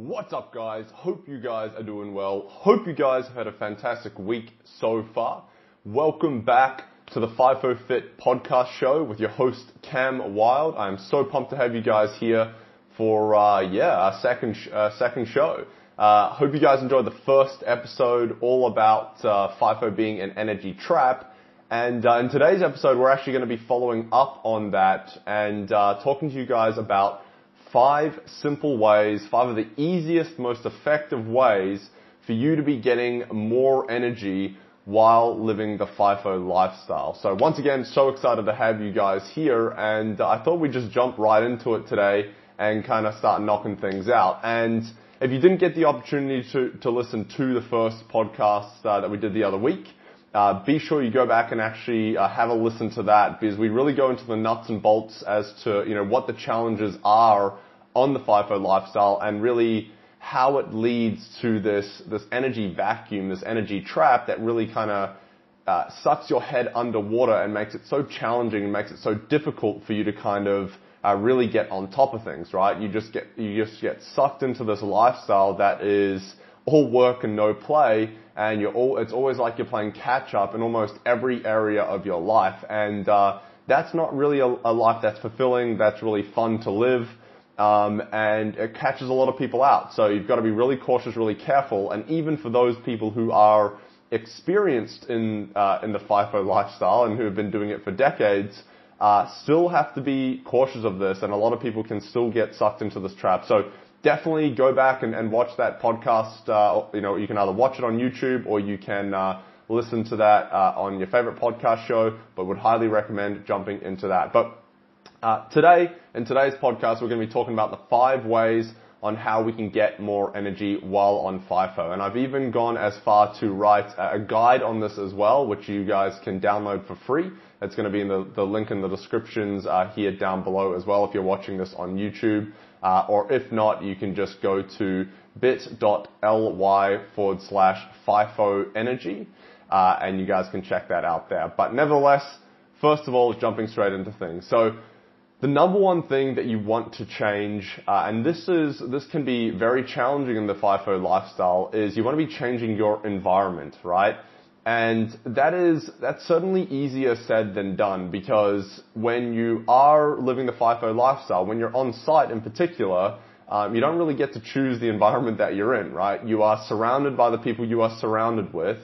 What's up, guys? Hope you guys are doing well. Hope you guys have had a fantastic week so far. Welcome back to the FIFO Fit podcast show with your host Cam Wild. I'm so pumped to have you guys here for uh, yeah our second sh- uh, second show. Uh, hope you guys enjoyed the first episode, all about uh, FIFO being an energy trap. And uh, in today's episode, we're actually going to be following up on that and uh, talking to you guys about five simple ways, five of the easiest, most effective ways for you to be getting more energy while living the FIFO lifestyle. So once again, so excited to have you guys here and I thought we'd just jump right into it today and kind of start knocking things out. And if you didn't get the opportunity to, to listen to the first podcast uh, that we did the other week, uh, be sure you go back and actually uh, have a listen to that because we really go into the nuts and bolts as to you know what the challenges are on the FIFO lifestyle and really how it leads to this this energy vacuum, this energy trap that really kind of uh, sucks your head underwater and makes it so challenging and makes it so difficult for you to kind of uh, really get on top of things, right? You just get you just get sucked into this lifestyle that is all work and no play, and you're all it's always like you're playing catch up in almost every area of your life, and uh, that's not really a, a life that's fulfilling. That's really fun to live. Um, and it catches a lot of people out. So you've got to be really cautious, really careful, and even for those people who are experienced in uh, in the FIFO lifestyle and who have been doing it for decades, uh, still have to be cautious of this, and a lot of people can still get sucked into this trap. So definitely go back and, and watch that podcast. Uh, you know, you can either watch it on YouTube or you can uh, listen to that uh, on your favorite podcast show. But would highly recommend jumping into that. But uh, today, in today's podcast, we're going to be talking about the five ways on how we can get more energy while on FIFO. And I've even gone as far to write a guide on this as well, which you guys can download for free. It's going to be in the, the link in the descriptions uh, here down below as well if you're watching this on YouTube. Uh, or if not, you can just go to bit.ly forward slash FIFO energy, uh, and you guys can check that out there. But nevertheless, first of all, jumping straight into things. So the number one thing that you want to change, uh, and this is this can be very challenging in the FIFO lifestyle, is you want to be changing your environment, right? And that is that's certainly easier said than done because when you are living the FIFO lifestyle, when you're on site in particular, um, you don't really get to choose the environment that you're in, right? You are surrounded by the people you are surrounded with.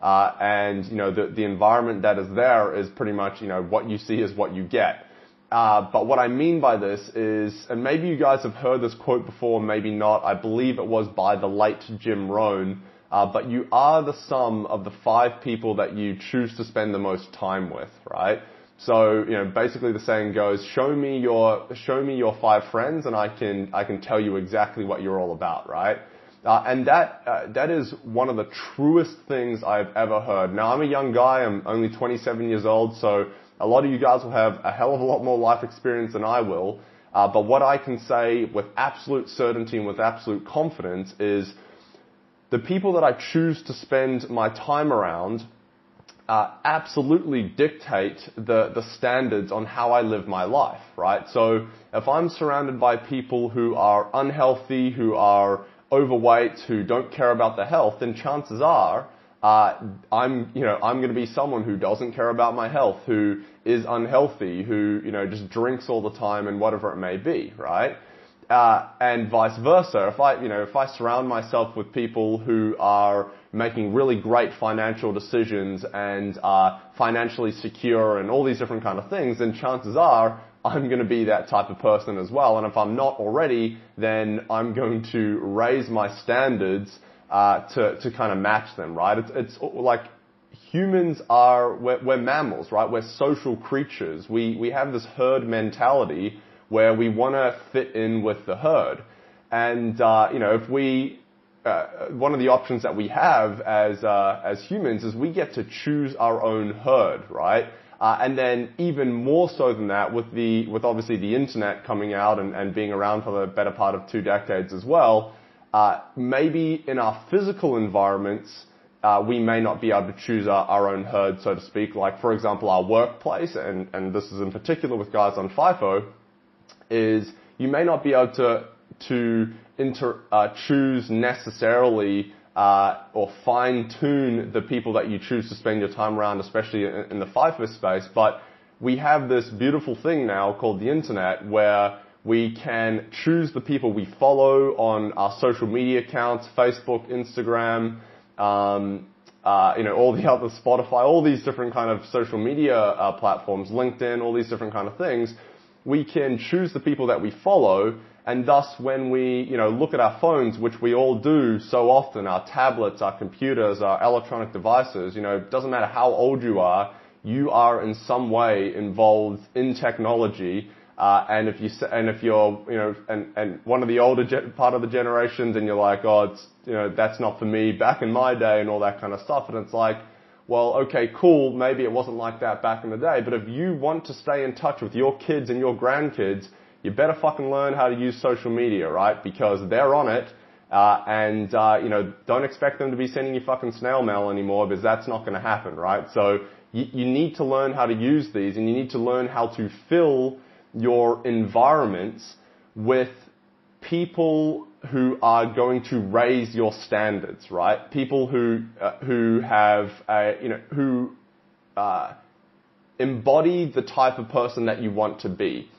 Uh, and you know the the environment that is there is pretty much you know what you see is what you get. Uh, but what I mean by this is, and maybe you guys have heard this quote before, maybe not. I believe it was by the late Jim Rohn. Uh, but you are the sum of the five people that you choose to spend the most time with, right? So, you know, basically the saying goes, show me your, show me your five friends and I can, I can tell you exactly what you're all about, right? Uh, and that, uh, that is one of the truest things I've ever heard. Now I'm a young guy, I'm only 27 years old, so a lot of you guys will have a hell of a lot more life experience than I will. Uh, but what I can say with absolute certainty and with absolute confidence is the people that I choose to spend my time around uh, absolutely dictate the, the standards on how I live my life, right? So if I'm surrounded by people who are unhealthy, who are overweight, who don't care about their health, then chances are uh, I'm, you know, I'm going to be someone who doesn't care about my health, who is unhealthy, who, you know, just drinks all the time and whatever it may be, right? Uh, and vice versa. If I, you know, if I surround myself with people who are making really great financial decisions and are financially secure and all these different kind of things, then chances are I'm going to be that type of person as well. And if I'm not already, then I'm going to raise my standards uh, to to kind of match them, right? It's, it's like humans are we're, mammals, right? We're social creatures. We we have this herd mentality where we want to fit in with the herd, and uh, you know if we uh, one of the options that we have as uh, as humans is we get to choose our own herd, right? Uh, and then even more so than that, with the with obviously the internet coming out and, and being around for the better part of two decades as well, uh, maybe in our physical environments, uh, we may not be able to choose our, our, own herd, so to speak. Like, for example, our workplace, and, and this is in particular with guys on FIFO, is you may not be able to, to inter, uh, choose necessarily uh, or fine tune the people that you choose to spend your time around, especially in, in the FIFO space. But we have this beautiful thing now called the internet where we can choose the people we follow on our social media accounts, Facebook, Instagram, um, uh, you know, all the other Spotify, all these different kind of social media uh, platforms, LinkedIn, all these different kind of things. We can choose the people that we follow, and thus when we, you know, look at our phones, which we all do so often, our tablets, our computers, our electronic devices, you know, doesn't matter how old you are, you are in some way involved in technology and if you and if you're you know and and one of the older part of the generations and you're like oh it's you know that's not for me. Back in my day and all that kind of stuff and it's like well okay cool maybe it wasn't like that back in the day but if you want to stay in touch with your kids and your grandkids you better fucking learn how to use social media right? Because they're on it uh, and uh, you know don't expect them to be sending you fucking snail mail anymore because that's not going to happen right? So you need to learn how to use these and you need to learn how to fill your environments with people who are going to raise your standards, right? People who uh, who have you know who uh, embody the type of person that you want to be.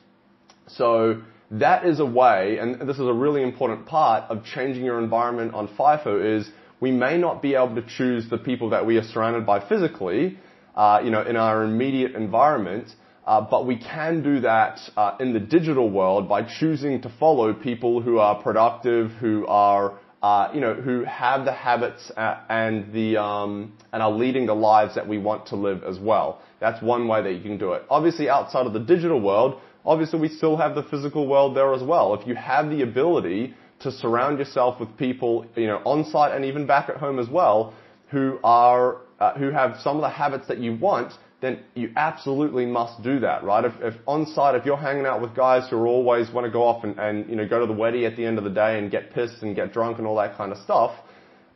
So that is a way, and this is a really important part of changing your environment on FIFO is we may not be able to choose the people that we are surrounded by physically, uh, you know, in our immediate environment, uh, but we can do that uh, in the digital world by choosing to follow people who are productive, who are uh, you know who have the habits uh, and the um, and are leading the lives that we want to live as well. That's one way that you can do it. Obviously, outside of the digital world, obviously we still have the physical world there as well. If you have the ability to surround yourself with people, you know, on site and even back at home as well, who are uh, who have some of the habits that you want, then you absolutely must do that, right? If, if on site, if you're hanging out with guys who are always want to go off and, and, you know, go to the wedding at the end of the day and get pissed and get drunk and all that kind of stuff,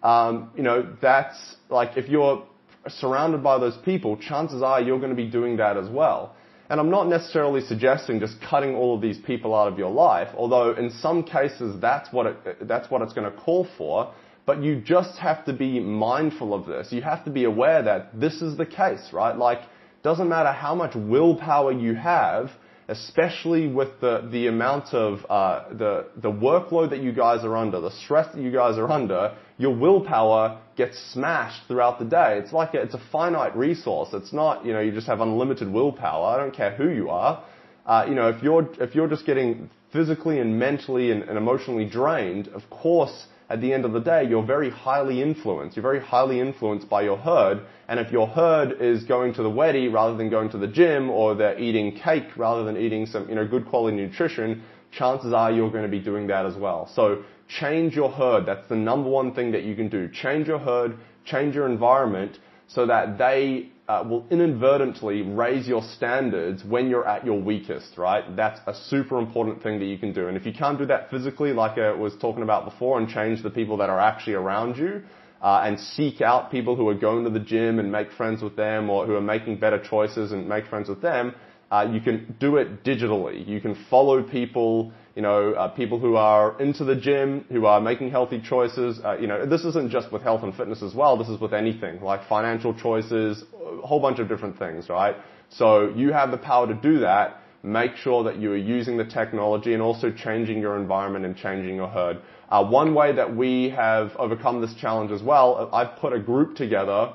um, you know, that's like if you're surrounded by those people, chances are you're going to be doing that as well. And I'm not necessarily suggesting just cutting all of these people out of your life, although in some cases that's what it, that's what it's going to call for. But you just have to be mindful of this. You have to be aware that this is the case, right? Like, doesn't matter how much willpower you have, especially with the, the amount of uh, the, the workload that you guys are under, the stress that you guys are under, your willpower gets smashed throughout the day. It's like a, it's a finite resource. It's not, you know, you just have unlimited willpower. I don't care who you are. Uh, you know, if you're, if you're just getting physically and mentally and, and emotionally drained, of course, at the end of the day, you're very highly influenced. You're very highly influenced by your herd. And if your herd is going to the wedding rather than going to the gym, or they're eating cake rather than eating some, you know, good quality nutrition, chances are you're going to be doing that as well. So change your herd. That's the number one thing that you can do. Change your herd, change your environment so that they uh, will inadvertently raise your standards when you're at your weakest, right? That's a super important thing that you can do. And if you can't do that physically, like I was talking about before, and change the people that are actually around you, uh, and seek out people who are going to the gym and make friends with them, or who are making better choices and make friends with them, uh, you can do it digitally. You can follow people you know, uh, people who are into the gym, who are making healthy choices. Uh, you know, this isn't just with health and fitness as well. This is with anything like financial choices, a whole bunch of different things, right? So you have the power to do that. Make sure that you are using the technology and also changing your environment and changing your herd. Uh, one way that we have overcome this challenge as well, I've put a group together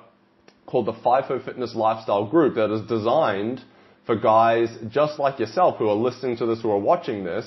called the FIFO Fitness Lifestyle Group that is designed for guys just like yourself who are listening to this, who are watching this,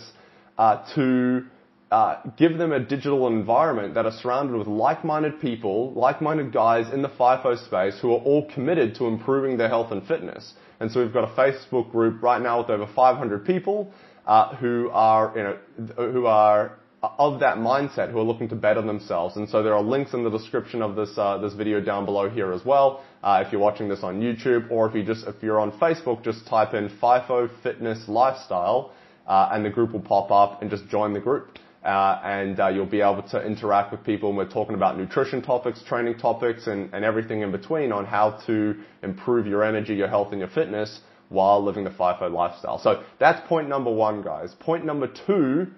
uh, to uh, give them a digital environment that are surrounded with like-minded people, like-minded guys in the FIFO space who are all committed to improving their health and fitness. And so we've got a Facebook group right now with over 500 people uh, who are, you know, who are of that mindset, who are looking to better themselves. And so there are links in the description of this uh, this video down below here as well. Uh, if you're watching this on YouTube, or if you just if you're on Facebook, just type in FIFO Fitness Lifestyle uh, and the group will pop up and just join the group. Uh, and uh, you'll be able to interact with people and we're talking about nutrition topics, training topics, and, and everything in between on how to improve your energy, your health, and your fitness while living the FIFO lifestyle. So that's point number one, guys. Point number two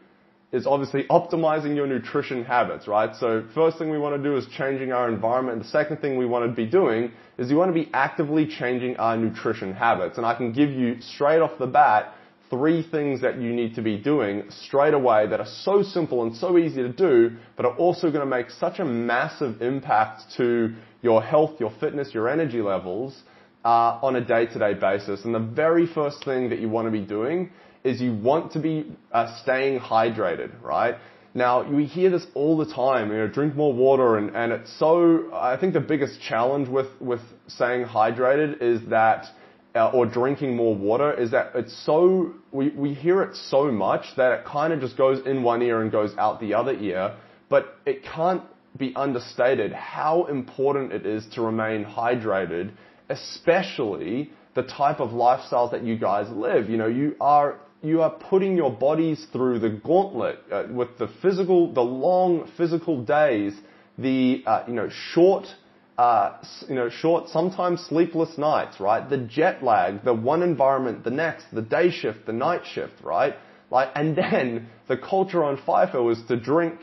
is obviously optimizing your nutrition habits, right? So first thing we want to do is changing our environment. The second thing we want to be doing is you want to be actively changing our nutrition habits. And I can give you straight off the bat three things that you need to be doing straight away that are so simple and so easy to do, but are also going to make such a massive impact to your health, your fitness, your energy levels uh, on a day-to-day basis. And the very first thing that you want to be doing is you want to be uh, staying hydrated, right? Now, we hear this all the time, you know, drink more water and, and it's so, I think the biggest challenge with, with staying hydrated is that, uh, or drinking more water is that it's so, we, we hear it so much that it kind of just goes in one ear and goes out the other ear, but it can't be understated how important it is to remain hydrated, especially the type of lifestyles that you guys live. You know, you are you are putting your bodies through the gauntlet uh, with the physical, the long physical days, the uh, you know short, uh, you know short, sometimes sleepless nights, right? The jet lag, the one environment, the next, the day shift, the night shift, right? Like, and then the culture on FIFO is to drink,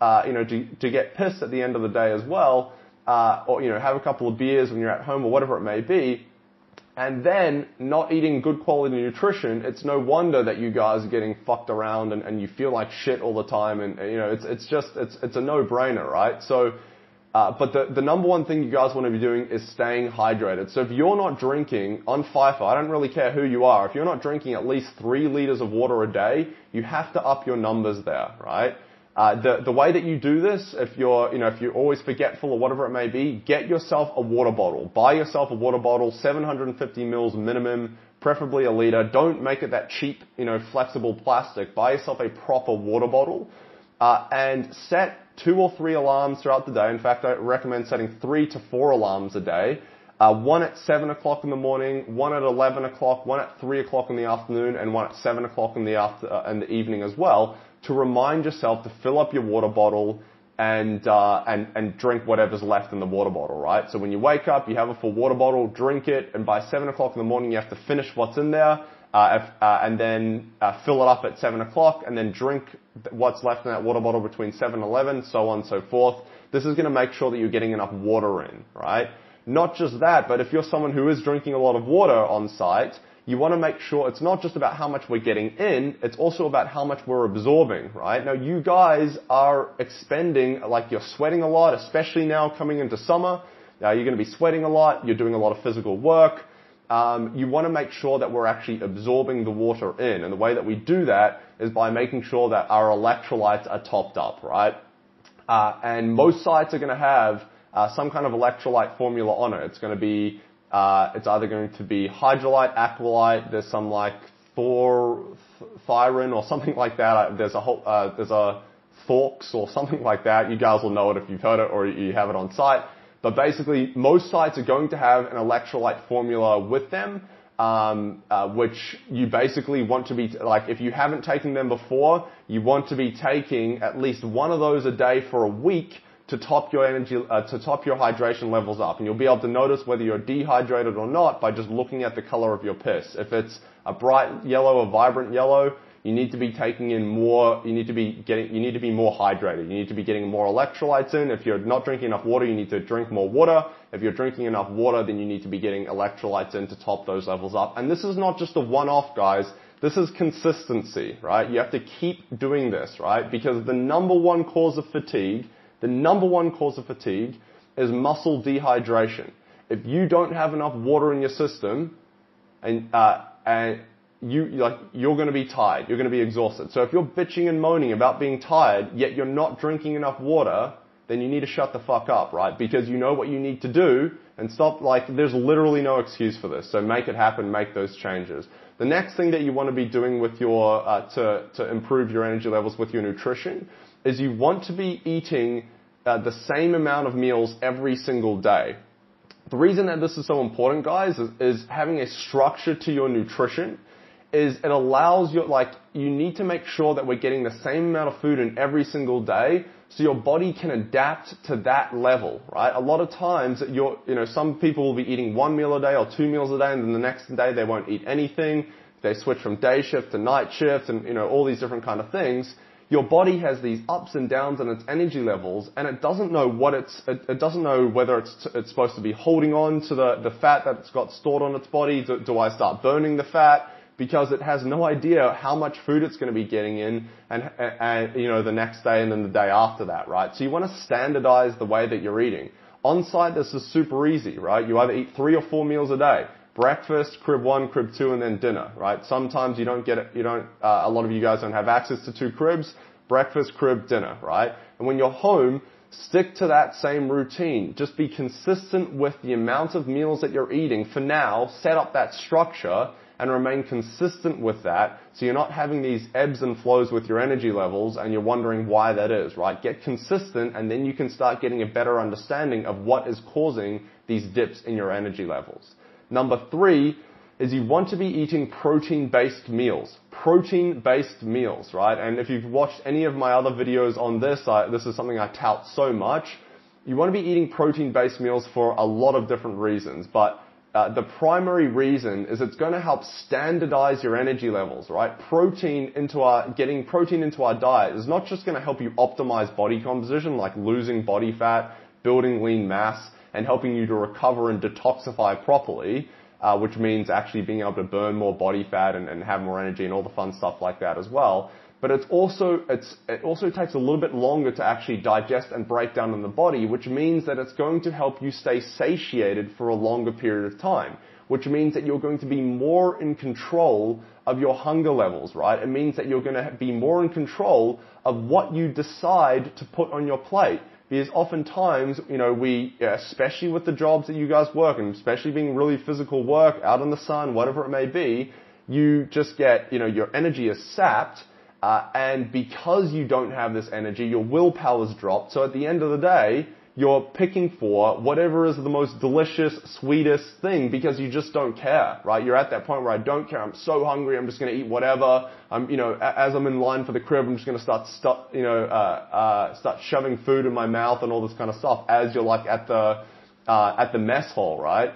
uh, you know, to, to get pissed at the end of the day as well, uh, or you know, have a couple of beers when you're at home or whatever it may be and then not eating good quality nutrition, it's no wonder that you guys are getting fucked around and, and you feel like shit all the time. And, you know, it's, it's just, it's, it's a no-brainer, right? So, uh, but the, the number one thing you guys want to be doing is staying hydrated. So if you're not drinking on FIFO, I don't really care who you are, if you're not drinking at least three liters of water a day, you have to up your numbers there, right? Uh, the, the way that you do this, if you're, you know, if you're always forgetful or whatever it may be, get yourself a water bottle. Buy yourself a water bottle, 750 mils minimum, preferably a liter. Don't make it that cheap, you know, flexible plastic. Buy yourself a proper water bottle, uh, and set two or three alarms throughout the day. In fact, I recommend setting three to four alarms a day. Uh, one at 7 o'clock in the morning, one at 11 o'clock, one at 3 o'clock in the afternoon, and one at 7 o'clock in the, after, uh, in the evening as well to remind yourself to fill up your water bottle and, uh, and, and drink whatever's left in the water bottle, right? So when you wake up, you have a full water bottle, drink it, and by 7 o'clock in the morning, you have to finish what's in there, uh, if, uh, and then uh, fill it up at 7 o'clock, and then drink what's left in that water bottle between 7 and 11, so on and so forth. This is going to make sure that you're getting enough water in, right? Not just that, but if you're someone who is drinking a lot of water on site, you want to make sure it's not just about how much we're getting in, it's also about how much we're absorbing, right? Now you guys are expending, like you're sweating a lot, especially now coming into summer. Now, you're going to be sweating a lot, you're doing a lot of physical work. Um, you want to make sure that we're actually absorbing the water in. And the way that we do that is by making sure that our electrolytes are topped up, right? Uh, and most sites are going to have uh, some kind of electrolyte formula on it. It's going to be uh, it's either going to be Hydralyte, aqualyte. There's some like Thor, Thyrin or something like that. There's a whole, uh, there's a Thorx or something like that. You guys will know it if you've heard it or you have it on site. But basically, most sites are going to have an electrolyte formula with them, um, uh, which you basically want to be like if you haven't taken them before, you want to be taking at least one of those a day for a week to top your energy, uh, to top your hydration levels up. And you'll be able to notice whether you're dehydrated or not by just looking at the color of your piss. If it's a bright yellow or vibrant yellow, you need to be taking in more, you need to be getting, you need to be more hydrated. You need to be getting more electrolytes in. If you're not drinking enough water, you need to drink more water. If you're drinking enough water, then you need to be getting electrolytes in to top those levels up. And this is not just a one-off, guys. This is consistency, right? You have to keep doing this, right? Because the number one cause of fatigue the number one cause of fatigue is muscle dehydration. If you don't have enough water in your system, and uh, and you like you're going to be tired, you're going to be exhausted. So if you're bitching and moaning about being tired, yet you're not drinking enough water, then you need to shut the fuck up, right? Because you know what you need to do and stop. Like there's literally no excuse for this. So make it happen, make those changes. The next thing that you want to be doing with your uh, to to improve your energy levels with your nutrition is you want to be eating uh, the same amount of meals every single day. The reason that this is so important, guys, is, is having a structure to your nutrition is it allows you, like, you need to make sure that we're getting the same amount of food in every single day so your body can adapt to that level, right? A lot of times, you're, you know, some people will be eating one meal a day or two meals a day and then the next day they won't eat anything. They switch from day shift to night shift and, you know, all these different kind of things your body has these ups and downs in its energy levels and it doesn't know what it's, it, it doesn't know whether it's, it's supposed to be holding on to the, the fat that it's got stored on its body. Do, do I start burning the fat? Because it has no idea how much food it's going to be getting in and, and, you know, the next day and then the day after that, right? So you want to standardize the way that you're eating. On site, this is super easy, right? You either eat three or four meals a day breakfast, crib one, crib two, and then dinner, right? Sometimes you don't get you don't, uh, a lot of you guys don't have access to two cribs, breakfast, crib, dinner, right? And when you're home, stick to that same routine. Just be consistent with the amount of meals that you're eating for now, set up that structure, and remain consistent with that so you're not having these ebbs and flows with your energy levels and you're wondering why that is, right? Get consistent and then you can start getting a better understanding of what is causing these dips in your energy levels. Number three is you want to be eating protein-based meals. Protein-based meals, right? And if you've watched any of my other videos on this, I, this is something I tout so much. You want to be eating protein-based meals for a lot of different reasons, but uh, the primary reason is it's going to help standardize your energy levels, right? Protein into our, getting protein into our diet is not just going to help you optimize body composition, like losing body fat, building lean mass, and helping you to recover and detoxify properly, uh, which means actually being able to burn more body fat and, have more energy and all the fun stuff like that as well. But it's also, it's, it also takes a little bit longer to actually digest and break down in the body, which means that it's going to help you stay satiated for a longer period of time, which means that you're going to be more in control of your hunger levels, right? It means that you're going to be more in control of what you decide to put on your plate. Because oftentimes, you know, we, especially with the jobs that you guys work and especially being really physical work out in the sun, whatever it may be, you just get, you know, your energy is sapped, uh, and because you don't have this energy, your willpower is dropped. So at the end of the day, you're picking for whatever is the most delicious, sweetest thing because you just don't care, right? You're at that point where I don't care. I'm so hungry. I'm just going to eat whatever. I'm, you know, as I'm in line for the crib, I'm just going to start, stu- you know, uh, uh, start shoving food in my mouth and all this kind of stuff as you're like at the, uh, at the mess hall, right?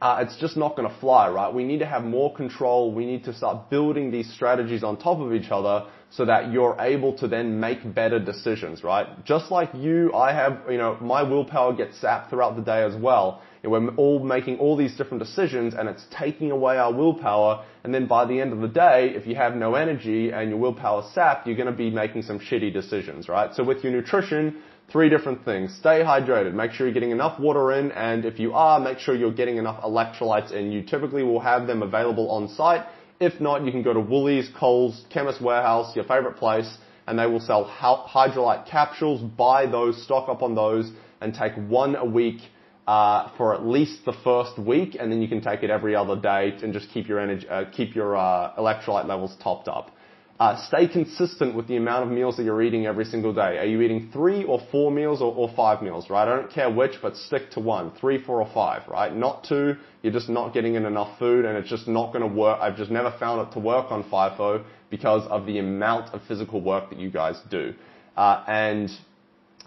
Uh, it's just not going to fly, right? We need to have more control. We need to start building these strategies on top of each other so that you're able to then make better decisions, right? Just like you, I have, you know, my willpower gets sapped throughout the day as well. And we're all making all these different decisions and it's taking away our willpower. And then by the end of the day, if you have no energy and your willpower sapped, you're going to be making some shitty decisions, right? So with your nutrition, three different things. Stay hydrated. Make sure you're getting enough water in. And if you are, make sure you're getting enough electrolytes in. You typically will have them available on site if not, you can go to Woolies, Coles, Chemist Warehouse, your favorite place, and they will sell Hydralyte capsules. Buy those, stock up on those, and take one a week uh, for at least the first week, and then you can take it every other day and just keep your energy, uh, keep your uh, electrolyte levels topped up. Uh, stay consistent with the amount of meals that you're eating every single day. Are you eating three or four meals or, or, five meals, right? I don't care which, but stick to one. Three, four, or five, right? Not two. You're just not getting in enough food and it's just not going to work. I've just never found it to work on FIFO because of the amount of physical work that you guys do. Uh, and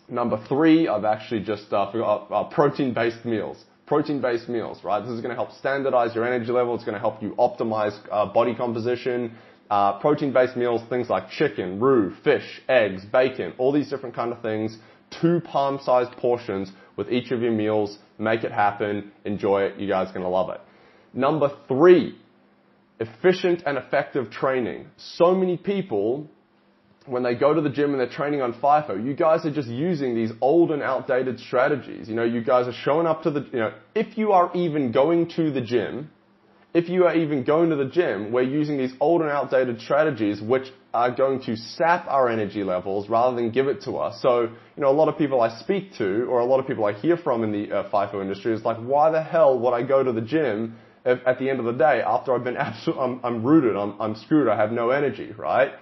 number three, I've actually just uh, forgot uh, protein-based meals protein-based meals, right? This is going to help standardize your energy level. It's going to help you optimize uh, body composition uh, protein-based meals, things like chicken, roo, fish, eggs, bacon, all these different kind of things, two palm-sized portions with each of your meals. Make it happen. Enjoy it. You guys are going to love it. Number three, efficient and effective training. So many people, when they go to the gym and they're training on FIFO, you guys are just using these old and outdated strategies. You know, you guys are showing up to the, you know, if you are even going to the gym, if you are even going to the gym, we're using these old and outdated strategies which are going to sap our energy levels rather than give it to us. So, you know, a lot of people I speak to or a lot of people I hear from in the uh, FIFO industry is like, why the hell would I go to the gym if, at the end of the day after I've been absolutely, I'm, I'm rooted, I'm, I'm screwed, I have no energy, right?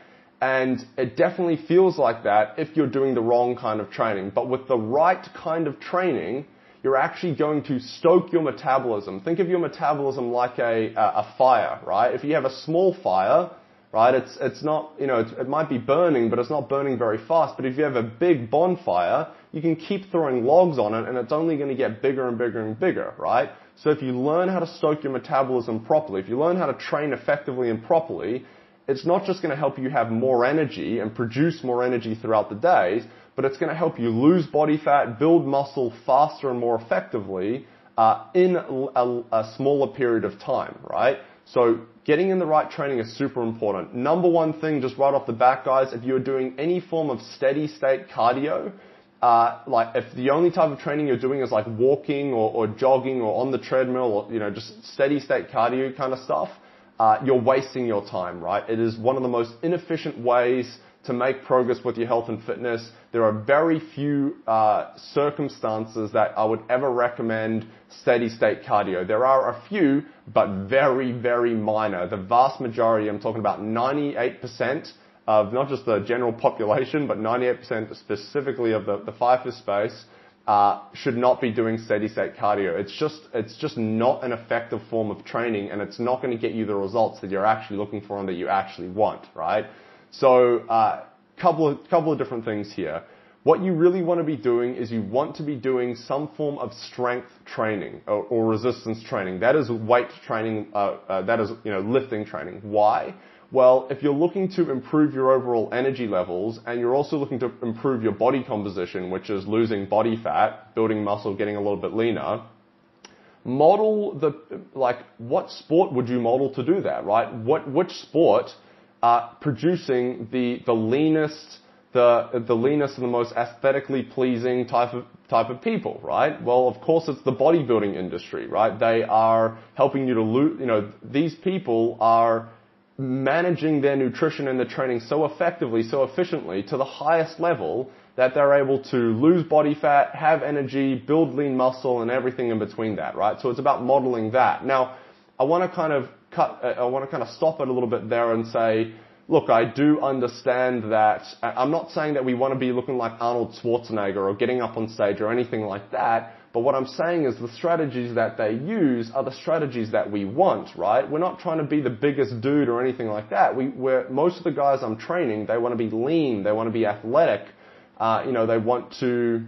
And it definitely feels like that if you're doing the wrong kind of training. But with the right kind of training, you're actually going to stoke your metabolism. Think of your metabolism like a, a fire, right? If you have a small fire, right, it's, it's not, you know, it might be burning, but it's not burning very fast. But if you have a big bonfire, you can keep throwing logs on it and it's only going to get bigger and bigger and bigger, right? So if you learn how to stoke your metabolism properly, if you learn how to train effectively and properly, it's not just going to help you have more energy and produce more energy throughout the days, but it's going to help you lose body fat, build muscle faster and more effectively uh, in a, a smaller period of time, right? So getting in the right training is super important. Number one thing, just right off the bat, guys, if you're doing any form of steady state cardio, uh, like if the only type of training you're doing is like walking or, or jogging or on the treadmill or you know just steady state cardio kind of stuff, uh, you're wasting your time, right? It is one of the most inefficient ways to make progress with your health and fitness. There are very few uh, circumstances that I would ever recommend steady state cardio. There are a few, but very, very minor. The vast majority, I'm talking about 98% of not just the general population, but 98% specifically of the, the FIFO space, uh, should not be doing steady state cardio. It's just, it's just not an effective form of training and it's not going to get you the results that you're actually looking for and that you actually want, right? So, uh, couple of, couple of different things here. What you really want to be doing is you want to be doing some form of strength training or, or resistance training. That is weight training, uh, uh, that is, you know, lifting training. Why? Well, if you're looking to improve your overall energy levels and you're also looking to improve your body composition, which is losing body fat, building muscle, getting a little bit leaner, model the, like, what sport would you model to do that, right? What, which sport are producing the, the leanest, the, the leanest and the most aesthetically pleasing type of, type of people, right? Well, of course, it's the bodybuilding industry, right? They are helping you to lose, you know, these people are managing their nutrition and their training so effectively, so efficiently to the highest level that they're able to lose body fat, have energy, build lean muscle and everything in between that, right? So it's about modeling that. Now, I want to kind of cut, I want to kind of stop it a little bit there and say, look, I do understand that, I'm not saying that we want to be looking like Arnold Schwarzenegger or getting up on stage or anything like that, but what I'm saying is the strategies that they use are the strategies that we want, right? We're not trying to be the biggest dude or anything like that. We, we're, most of the guys I'm training, they want to be lean, they want to be athletic, uh, you know, they want to,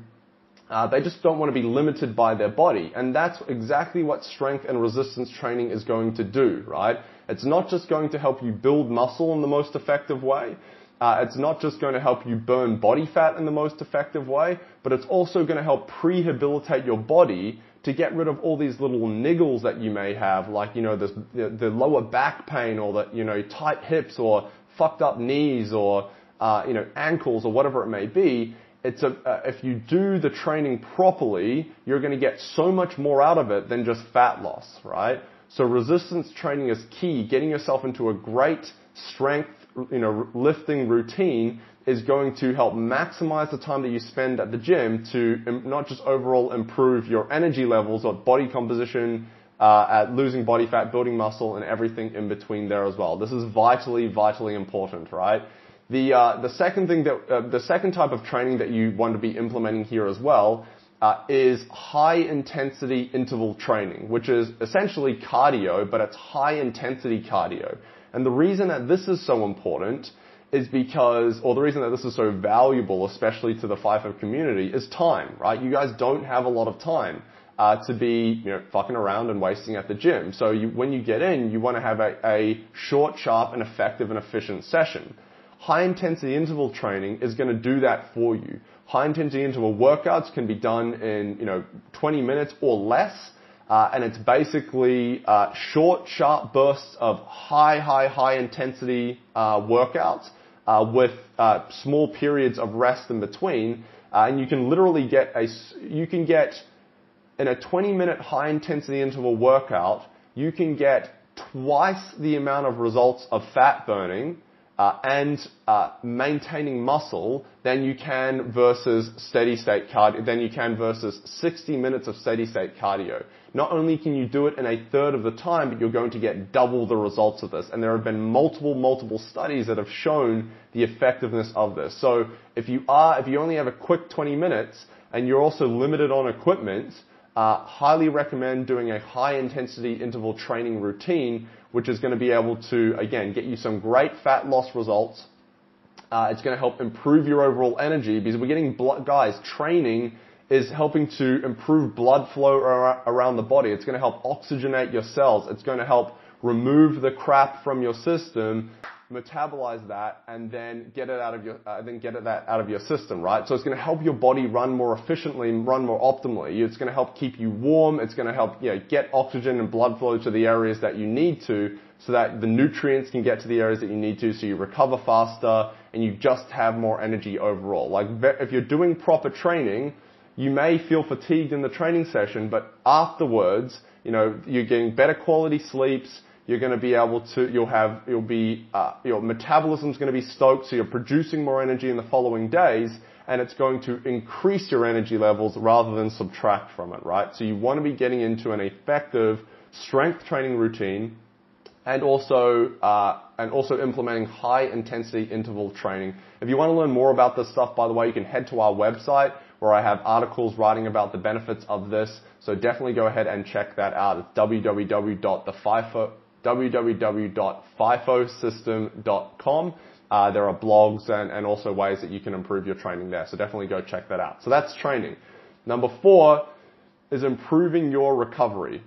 uh, they just don't want to be limited by their body. And that's exactly what strength and resistance training is going to do, right? It's not just going to help you build muscle in the most effective way. Uh, it's not just going to help you burn body fat in the most effective way, but it's also going to help prehabilitate your body to get rid of all these little niggles that you may have, like, you know, this, the, the lower back pain or the, you know, tight hips or fucked up knees or, uh, you know, ankles or whatever it may be it's a, uh, if you do the training properly, you're going to get so much more out of it than just fat loss, right? So resistance training is key. Getting yourself into a great strength, you know, lifting routine is going to help maximize the time that you spend at the gym to not just overall improve your energy levels or body composition, uh, at losing body fat, building muscle, and everything in between there as well. This is vitally, vitally important, right? The, uh, the second thing that, uh, the second type of training that you want to be implementing here as well uh, is high intensity interval training, which is essentially cardio, but it's high intensity cardio. And the reason that this is so important is because, or the reason that this is so valuable, especially to the FIFO community, is time, right? You guys don't have a lot of time. Uh, to be, you know, fucking around and wasting at the gym. So you, when you get in, you want to have a short, sharp, and effective and efficient session. High intensity interval training is going to do that for you. High intensity interval workouts can be done in, you know, 20 minutes or less. Uh, and it's basically uh, short, sharp bursts of high, high, high intensity uh, workouts uh, with uh, small periods of rest in between. Uh, and you can literally get a, you can get in a 20 minute high intensity interval workout, you can get twice the amount of results of fat burning uh, and uh, maintaining muscle than you can versus steady state cardio, than you can versus 60 minutes of steady state cardio. Not only can you do it in a third of the time, but you're going to get double the results of this. And there have been multiple, multiple studies that have shown the effectiveness of this. So if you are, if you only have a quick 20 minutes and you're also limited on equipment, uh, highly recommend doing a high intensity interval training routine which is going to be able to, again, get you some great fat loss results. Uh, it's going to help improve your overall energy because we're getting blood, guys, training is helping to improve blood flow around the body. It's going to help oxygenate your cells. It's going to help remove the crap from your system metabolize that, and then get it out of your, uh, then get it that out of your system, right? So it's going to help your body run more efficiently, run more optimally. It's going to help keep you warm. It's going to help, you know, get oxygen and blood flow to the areas that you need to, so that the nutrients can get to the areas that you need to, so you recover faster and you just have more energy overall. Like if you're doing proper training, you may feel fatigued in the training session, but afterwards, you know, you're getting better quality sleeps. You're going to be able to, you'll have, you'll be, uh, your metabolism's going to be stoked, so you're producing more energy in the following days, and it's going to increase your energy levels rather than subtract from it, right? So you want to be getting into an effective strength training routine, and also, uh, and also implementing high intensity interval training. If you want to learn more about this stuff, by the way, you can head to our website where I have articles writing about the benefits of this. So definitely go ahead and check that out. It's www.thefifo, www.fifosystem.com. Uh, there are blogs and, and also ways that you can improve your training there. So definitely go check that out. So that's training. Number four is improving your recovery.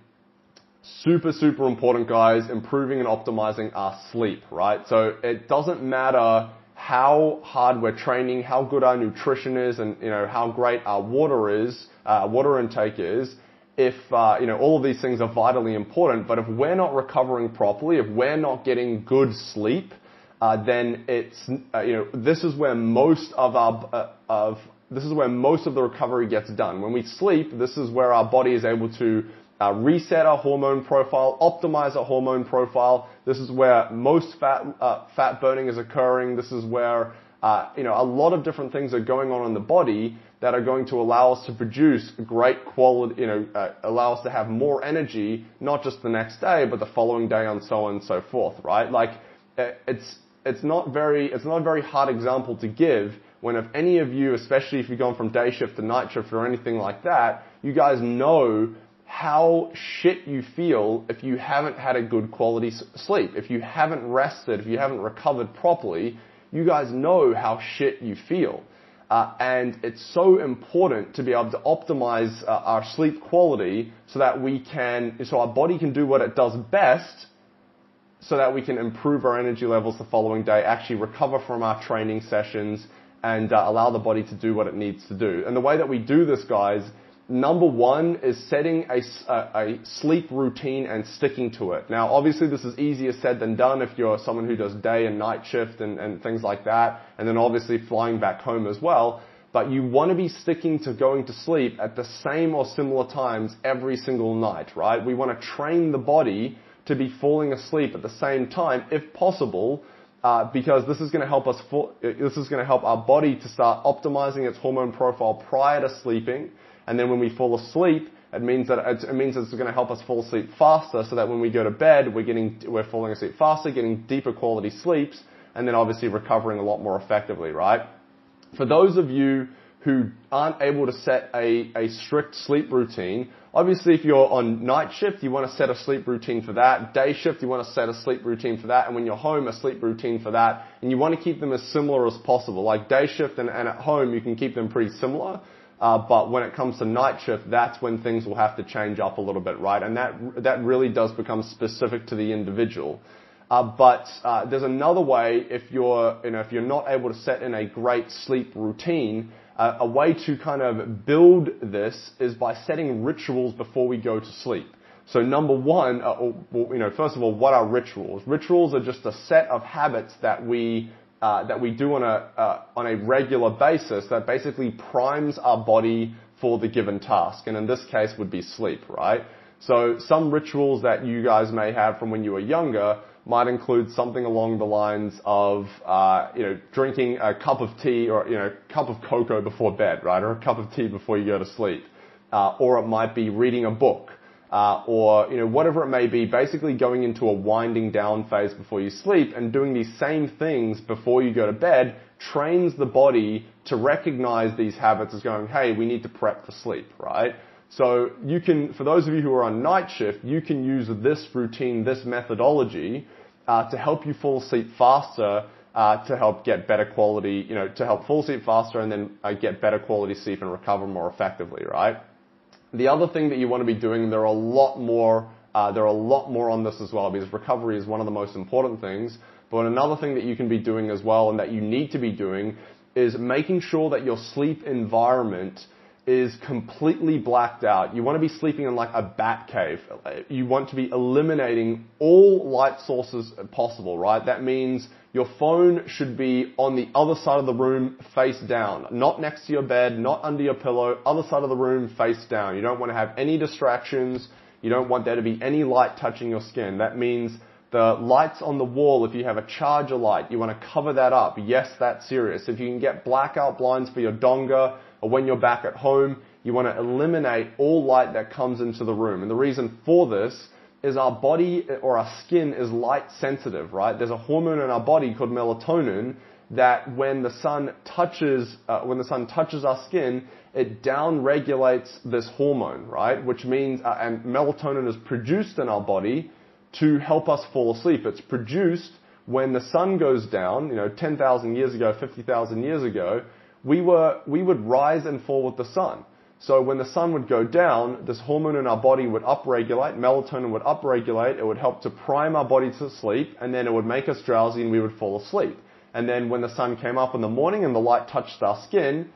Super, super important, guys. Improving and optimizing our sleep, right? So it doesn't matter how hard we're training, how good our nutrition is, and you know how great our water is, uh, water intake is. If uh, you know all of these things are vitally important, but if we're not recovering properly, if we're not getting good sleep, uh, then it's uh, you know this is where most of our uh, of this is where most of the recovery gets done. When we sleep, this is where our body is able to uh, reset our hormone profile, optimize our hormone profile. This is where most fat uh, fat burning is occurring. This is where uh, you know a lot of different things are going on in the body that are going to allow us to produce great quality. You know, uh, allow us to have more energy, not just the next day, but the following day, and so on and so forth. Right? Like uh, it's it's not very it's not a very hard example to give when if any of you, especially if you've gone from day shift to night shift or anything like that, you guys know how shit you feel if you haven't had a good quality sleep. If you haven't rested, if you haven't recovered properly, you guys know how shit you feel. Uh, and it's so important to be able to optimize uh, our sleep quality so that we can, so our body can do what it does best, so that we can improve our energy levels the following day, actually recover from our training sessions, and uh, allow the body to do what it needs to do. And the way that we do this, guys, Number one is setting a, a, sleep routine and sticking to it. Now, obviously, this is easier said than done if you're someone who does day and night shift and, and things like that, and then obviously flying back home as well. But you want to be sticking to going to sleep at the same or similar times every single night, right? We want to train the body to be falling asleep at the same time, if possible, uh, because this is going to help us. this is going to help our body to start optimizing its hormone profile prior to sleeping and then when we fall asleep, it means that it means it's going to help us fall asleep faster, so that when we go to bed, we're getting we're falling asleep faster, getting deeper quality sleeps, and then obviously recovering a lot more effectively, right? For those of you who aren't able to set a, a strict sleep routine, obviously if you're on night shift, you want to set a sleep routine for that. Day shift, you want to set a sleep routine for that. And when you're home, a sleep routine for that. And you want to keep them as similar as possible. Like day shift and, and at home, you can keep them pretty similar. Uh, but when it comes to night shift, that's when things will have to change up a little bit, right? And that that really does become specific to the individual. Uh, but uh, there's another way if you're you know if you're not able to set in a great sleep routine. A way to kind of build this is by setting rituals before we go to sleep. So number one, you know, first of all, what are rituals? Rituals are just a set of habits that we uh, that we do on a uh, on a regular basis that basically primes our body for the given task, and in this case would be sleep, right? So some rituals that you guys may have from when you were younger might include something along the lines of, uh, you know, drinking a cup of tea or, you know, cup of cocoa before bed, right? Or a cup of tea before you go to sleep. Uh, or it might be reading a book or you know whatever it may be, basically going into a winding down phase before you sleep and doing these same things before you go to bed trains the body to recognize these habits as going, hey, we need to prep for sleep, right? So you can, for those of you who are on night shift, you can use this routine, this methodology, uh, to help you fall asleep faster, uh, to help get better quality, you know, to help fall asleep faster and then uh, get better quality sleep and recover more effectively, right? The other thing that you want to be doing, there are a lot more, uh, there are a lot more on this as well because recovery is one of the most important things. But another thing that you can be doing as well and that you need to be doing is making sure that your sleep environment is completely blacked out. You want to be sleeping in like a bat cave. You want to be eliminating all light sources possible, right? That means your phone should be on the other side of the room face down, not next to your bed, not under your pillow, other side of the room face down. You don't want to have any distractions. You don't want there to be any light touching your skin. That means the lights on the wall, if you have a charger light, you want to cover that up. Yes, that's serious. If you can get blackout blinds for your donga or when you're back at home, you want to eliminate all light that comes into the room. And the reason for this is our body or our skin is light sensitive, right? There's a hormone in our body called melatonin that when the sun touches, uh, when the sun touches our skin, it down regulates this hormone, right? Which means, uh, and melatonin is produced in our body to help us fall asleep. It's produced when the sun goes down, you know, 10,000 years ago, 50,000 years ago, we were, we would rise and fall with the sun. So when the sun would go down, this hormone in our body would upregulate, melatonin would upregulate, it would help to prime our body to sleep, and then it would make us drowsy and we would fall asleep. And then when the sun came up in the morning and the light touched our skin,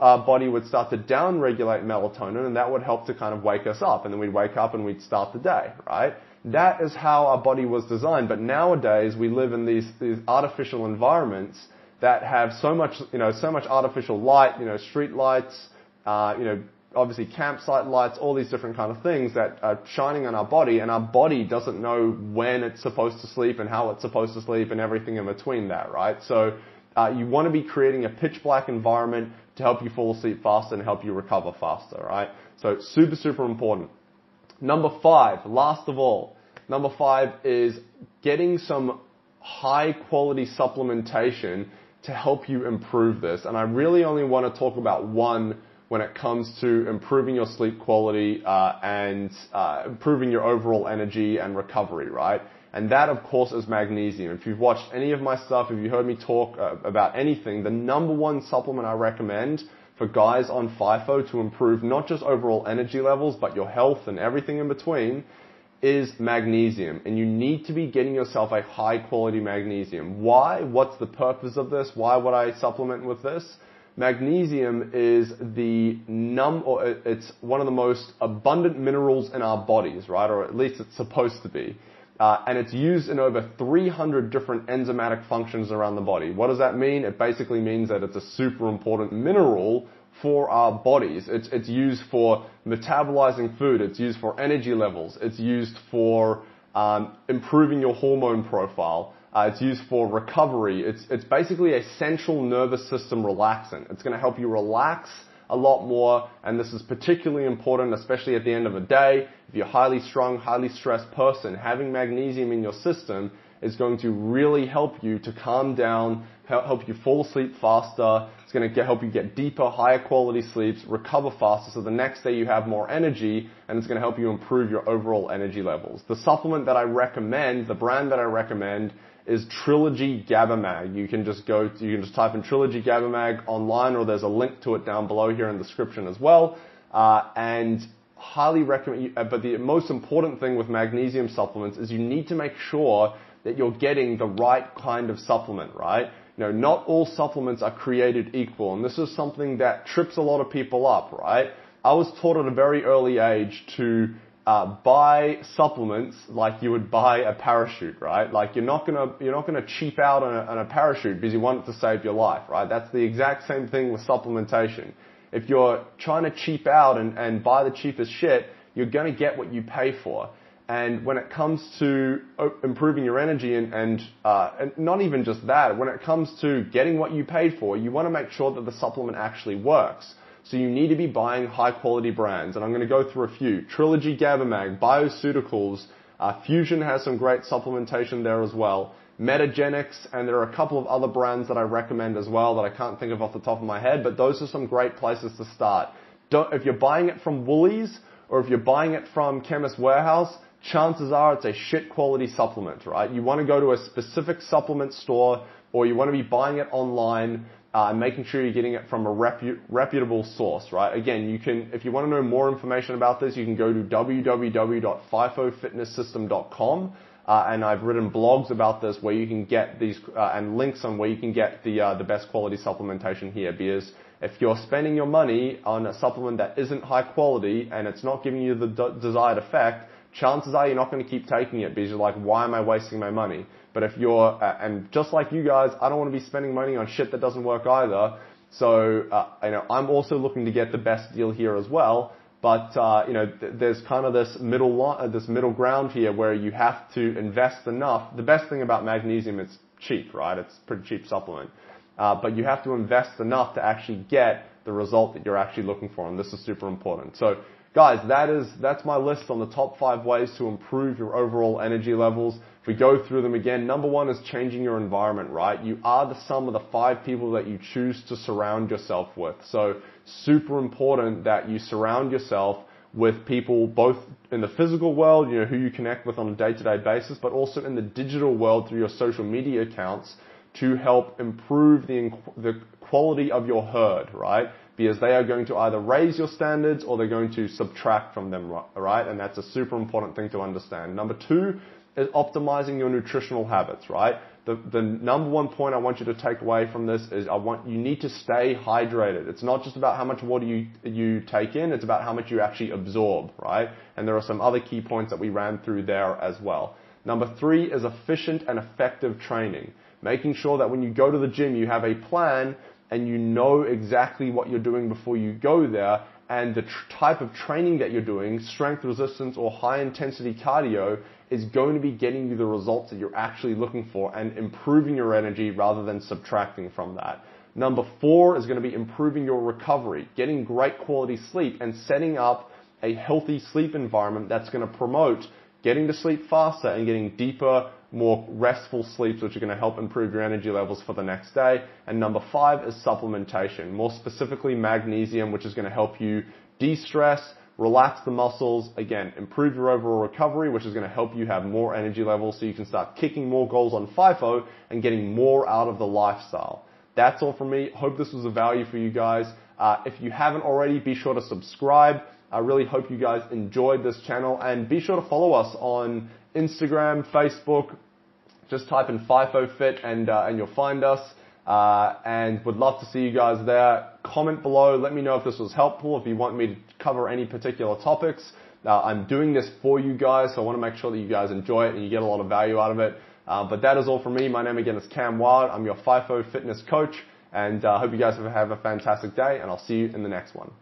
our body would start to downregulate melatonin and that would help to kind of wake us up. And then we'd wake up and we'd start the day, right? That is how our body was designed. But nowadays we live in these, these artificial environments that have so much, you know, so much artificial light, you know, street lights, you know, obviously campsite lights, all these different kind of things that are shining on our body, and our body doesn't know when it's supposed to sleep and how it's supposed to sleep and everything in between that, right? So uh, you want to be creating a pitch black environment to help you fall asleep faster and help you recover faster, right? So super, super important. Number five, last of all, number five is getting some high quality supplementation to help you improve this. And I really only want to talk about one when it comes to improving your sleep quality uh, and uh, improving your overall energy and recovery, right? And that, of course, is magnesium. If you've watched any of my stuff, if you heard me talk uh, about anything, the number one supplement I recommend for guys on FIFO to improve not just overall energy levels, but your health and everything in between is magnesium. And you need to be getting yourself a high quality magnesium. Why? What's the purpose of this? Why would I supplement with this? Magnesium is the num, or it's one of the most abundant minerals in our bodies, right? Or at least it's supposed to be. Uh, and it's used in over 300 different enzymatic functions around the body. What does that mean? It basically means that it's a super important mineral for our bodies. It's, it's used for metabolizing food. It's used for energy levels. It's used for um, improving your hormone profile. Uh, it's used for recovery. It's, it's basically a central nervous system relaxant. It's going to help you relax a lot more, and this is particularly important, especially at the end of a day. If you're a highly strung, highly stressed person, having magnesium in your system is going to really help you to calm down, help you fall asleep faster. It's going to help you get deeper, higher quality sleeps, recover faster, so the next day you have more energy, and it's going to help you improve your overall energy levels. The supplement that I recommend, the brand that I recommend, is Trilogy GABA Mag. You can just go, you can just type in Trilogy GABA Mag online, or there's a link to it down below here in the description as well. Uh, and highly recommend. Uh, but the most important thing with magnesium supplements is you need to make sure that you're getting the right kind of supplement, right? You know, not all supplements are created equal, and this is something that trips a lot of people up, right? I was taught at a very early age to uh, buy supplements like you would buy a parachute, right? Like you're not gonna you're not gonna cheap out on a, on a parachute because you want it to save your life, right? That's the exact same thing with supplementation. If you're trying to cheap out and, and buy the cheapest shit, you're gonna get what you pay for. And when it comes to improving your energy and, and, uh, and not even just that, when it comes to getting what you paid for, you want to make sure that the supplement actually works. So you need to be buying high quality brands. And I'm going to go through a few. Trilogy GABAMAG, Bioceuticals, uh, Fusion has some great supplementation there as well. Metagenics, and there are a couple of other brands that I recommend as well that I can't think of off the top of my head, but those are some great places to start. Don't, if you're buying it from Woolies or if you're buying it from Chemist Warehouse, chances are it's a shit quality supplement, right? You want to go to a specific supplement store or you want to be buying it online uh, making sure you're getting it from a repu- reputable source, right? Again, you can, if you want to know more information about this, you can go to www.fifofitnesssystem.com. uh, and I've written blogs about this where you can get these uh, and links on where you can get the uh, the best quality supplementation here. Because if you're spending your money on a supplement that isn't high quality and it's not giving you the d- desired effect, chances are you're not going to keep taking it because you're like, why am I wasting my money? But if you're, uh, and just like you guys, I don't want to be spending money on shit that doesn't work either. So, uh, you know, I'm also looking to get the best deal here as well. But, uh, you know, th- there's kind of this middle, lo- uh, this middle ground here where you have to invest enough. The best thing about magnesium, it's cheap, right? It's a pretty cheap supplement. Uh, but you have to invest enough to actually get the result that you're actually looking for. And this is super important. So, guys, that is, that's my list on the top five ways to improve your overall energy levels. If we go through them again, number one is changing your environment, right? You are the sum of the five people that you choose to surround yourself with. So super important that you surround yourself with people both in the physical world, you know, who you connect with on a day-to-day basis, but also in the digital world through your social media accounts to help improve the, the quality of your herd, right? Because they are going to either raise your standards or they're going to subtract from them, right? And that's a super important thing to understand. Number two is optimizing your nutritional habits, right? The, the number one point I want you to take away from this is I want, you need to stay hydrated. It's not just about how much water you, you take in, it's about how much you actually absorb, right? And there are some other key points that we ran through there as well. Number three is efficient and effective training. Making sure that when you go to the gym, you have a plan and you know exactly what you're doing before you go there and the tr- type of training that you're doing, strength resistance or high intensity cardio, is going to be getting you the results that you're actually looking for and improving your energy rather than subtracting from that. Number four is going to be improving your recovery, getting great quality sleep and setting up a healthy sleep environment that's going to promote getting to sleep faster and getting deeper, more restful sleeps, which are going to help improve your energy levels for the next day. And number five is supplementation, more specifically magnesium, which is going to help you de-stress, relax the muscles, again, improve your overall recovery, which is going to help you have more energy levels so you can start kicking more goals on FIFO and getting more out of the lifestyle. That's all from me. Hope this was a value for you guys. Uh, if you haven't already, be sure to subscribe. I really hope you guys enjoyed this channel and be sure to follow us on Instagram, Facebook. Just type in FIFOFit and, uh, and you'll find us. Uh, and would love to see you guys there. Comment below. Let me know if this was helpful. If you want me to cover any particular topics. Uh, I'm doing this for you guys, so I want to make sure that you guys enjoy it and you get a lot of value out of it. Uh, but that is all from me. My name again is Cam Wild. I'm your FIFO fitness coach, and I uh, hope you guys have a fantastic day, and I'll see you in the next one.